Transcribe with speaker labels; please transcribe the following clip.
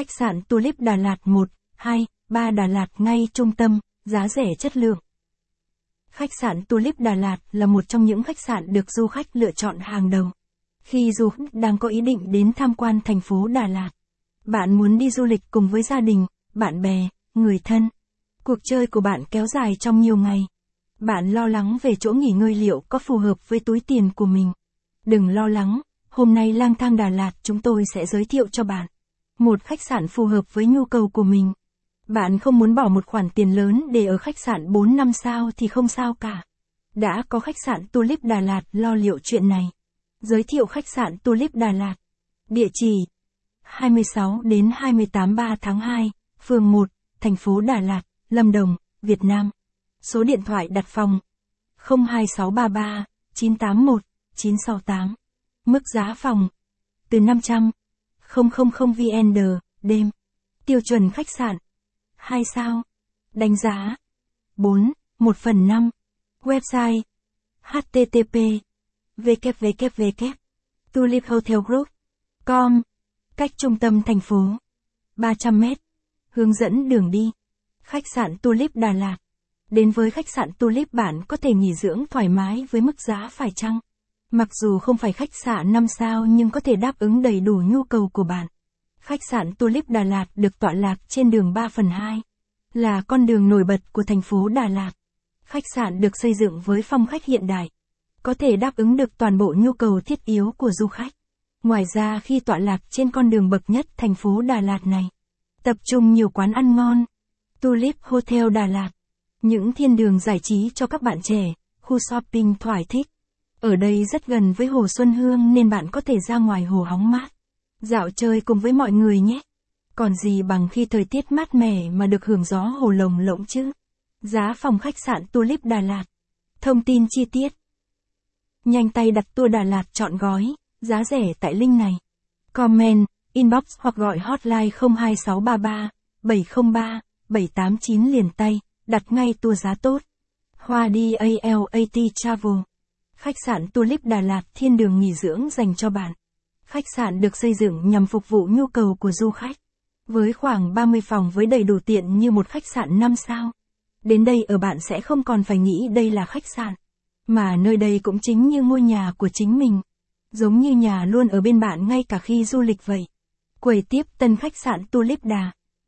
Speaker 1: Khách sạn Tulip Đà Lạt 1, 2, 3 Đà Lạt ngay trung tâm, giá rẻ chất lượng. Khách sạn Tulip Đà Lạt là một trong những khách sạn được du khách lựa chọn hàng đầu. Khi du khách đang có ý định đến tham quan thành phố Đà Lạt, bạn muốn đi du lịch cùng với gia đình, bạn bè, người thân. Cuộc chơi của bạn kéo dài trong nhiều ngày. Bạn lo lắng về chỗ nghỉ ngơi liệu có phù hợp với túi tiền của mình. Đừng lo lắng, hôm nay lang thang Đà Lạt chúng tôi sẽ giới thiệu cho bạn một khách sạn phù hợp với nhu cầu của mình. Bạn không muốn bỏ một khoản tiền lớn để ở khách sạn 4 năm sao thì không sao cả. Đã có khách sạn Tulip Đà Lạt lo liệu chuyện này. Giới thiệu khách sạn Tulip Đà Lạt. Địa chỉ 26 đến 28 3 tháng 2, phường 1, thành phố Đà Lạt, Lâm Đồng, Việt Nam. Số điện thoại đặt phòng 02633 981 968. Mức giá phòng từ 500 VN đêm. Tiêu chuẩn khách sạn 2 sao. Đánh giá 4, 1 phần 5. Website http www tuliphotelgroup.com Cách trung tâm thành phố 300 mét. Hướng dẫn đường đi. Khách sạn Tulip Đà Lạt. Đến với khách sạn Tulip bạn có thể nghỉ dưỡng thoải mái với mức giá phải chăng. Mặc dù không phải khách sạn 5 sao nhưng có thể đáp ứng đầy đủ nhu cầu của bạn. Khách sạn Tulip Đà Lạt được tọa lạc trên đường 3 phần 2, là con đường nổi bật của thành phố Đà Lạt. Khách sạn được xây dựng với phong cách hiện đại, có thể đáp ứng được toàn bộ nhu cầu thiết yếu của du khách. Ngoài ra khi tọa lạc trên con đường bậc nhất thành phố Đà Lạt này, tập trung nhiều quán ăn ngon. Tulip Hotel Đà Lạt, những thiên đường giải trí cho các bạn trẻ, khu shopping thoải thích. Ở đây rất gần với Hồ Xuân Hương nên bạn có thể ra ngoài hồ hóng mát. Dạo chơi cùng với mọi người nhé. Còn gì bằng khi thời tiết mát mẻ mà được hưởng gió hồ lồng lộng chứ. Giá phòng khách sạn Tulip Đà Lạt. Thông tin chi tiết. Nhanh tay đặt tour Đà Lạt chọn gói, giá rẻ tại link này. Comment, inbox hoặc gọi hotline 02633 703 789 liền tay, đặt ngay tour giá tốt. Hoa đi ALAT Travel. Khách sạn Tulip Đà Lạt thiên đường nghỉ dưỡng dành cho bạn. Khách sạn được xây dựng nhằm phục vụ nhu cầu của du khách. Với khoảng 30 phòng với đầy đủ tiện như một khách sạn 5 sao. Đến đây ở bạn sẽ không còn phải nghĩ đây là khách sạn. Mà nơi đây cũng chính như ngôi nhà của chính mình. Giống như nhà luôn ở bên bạn ngay cả khi du lịch vậy. Quầy tiếp tân khách sạn Tulip Đà.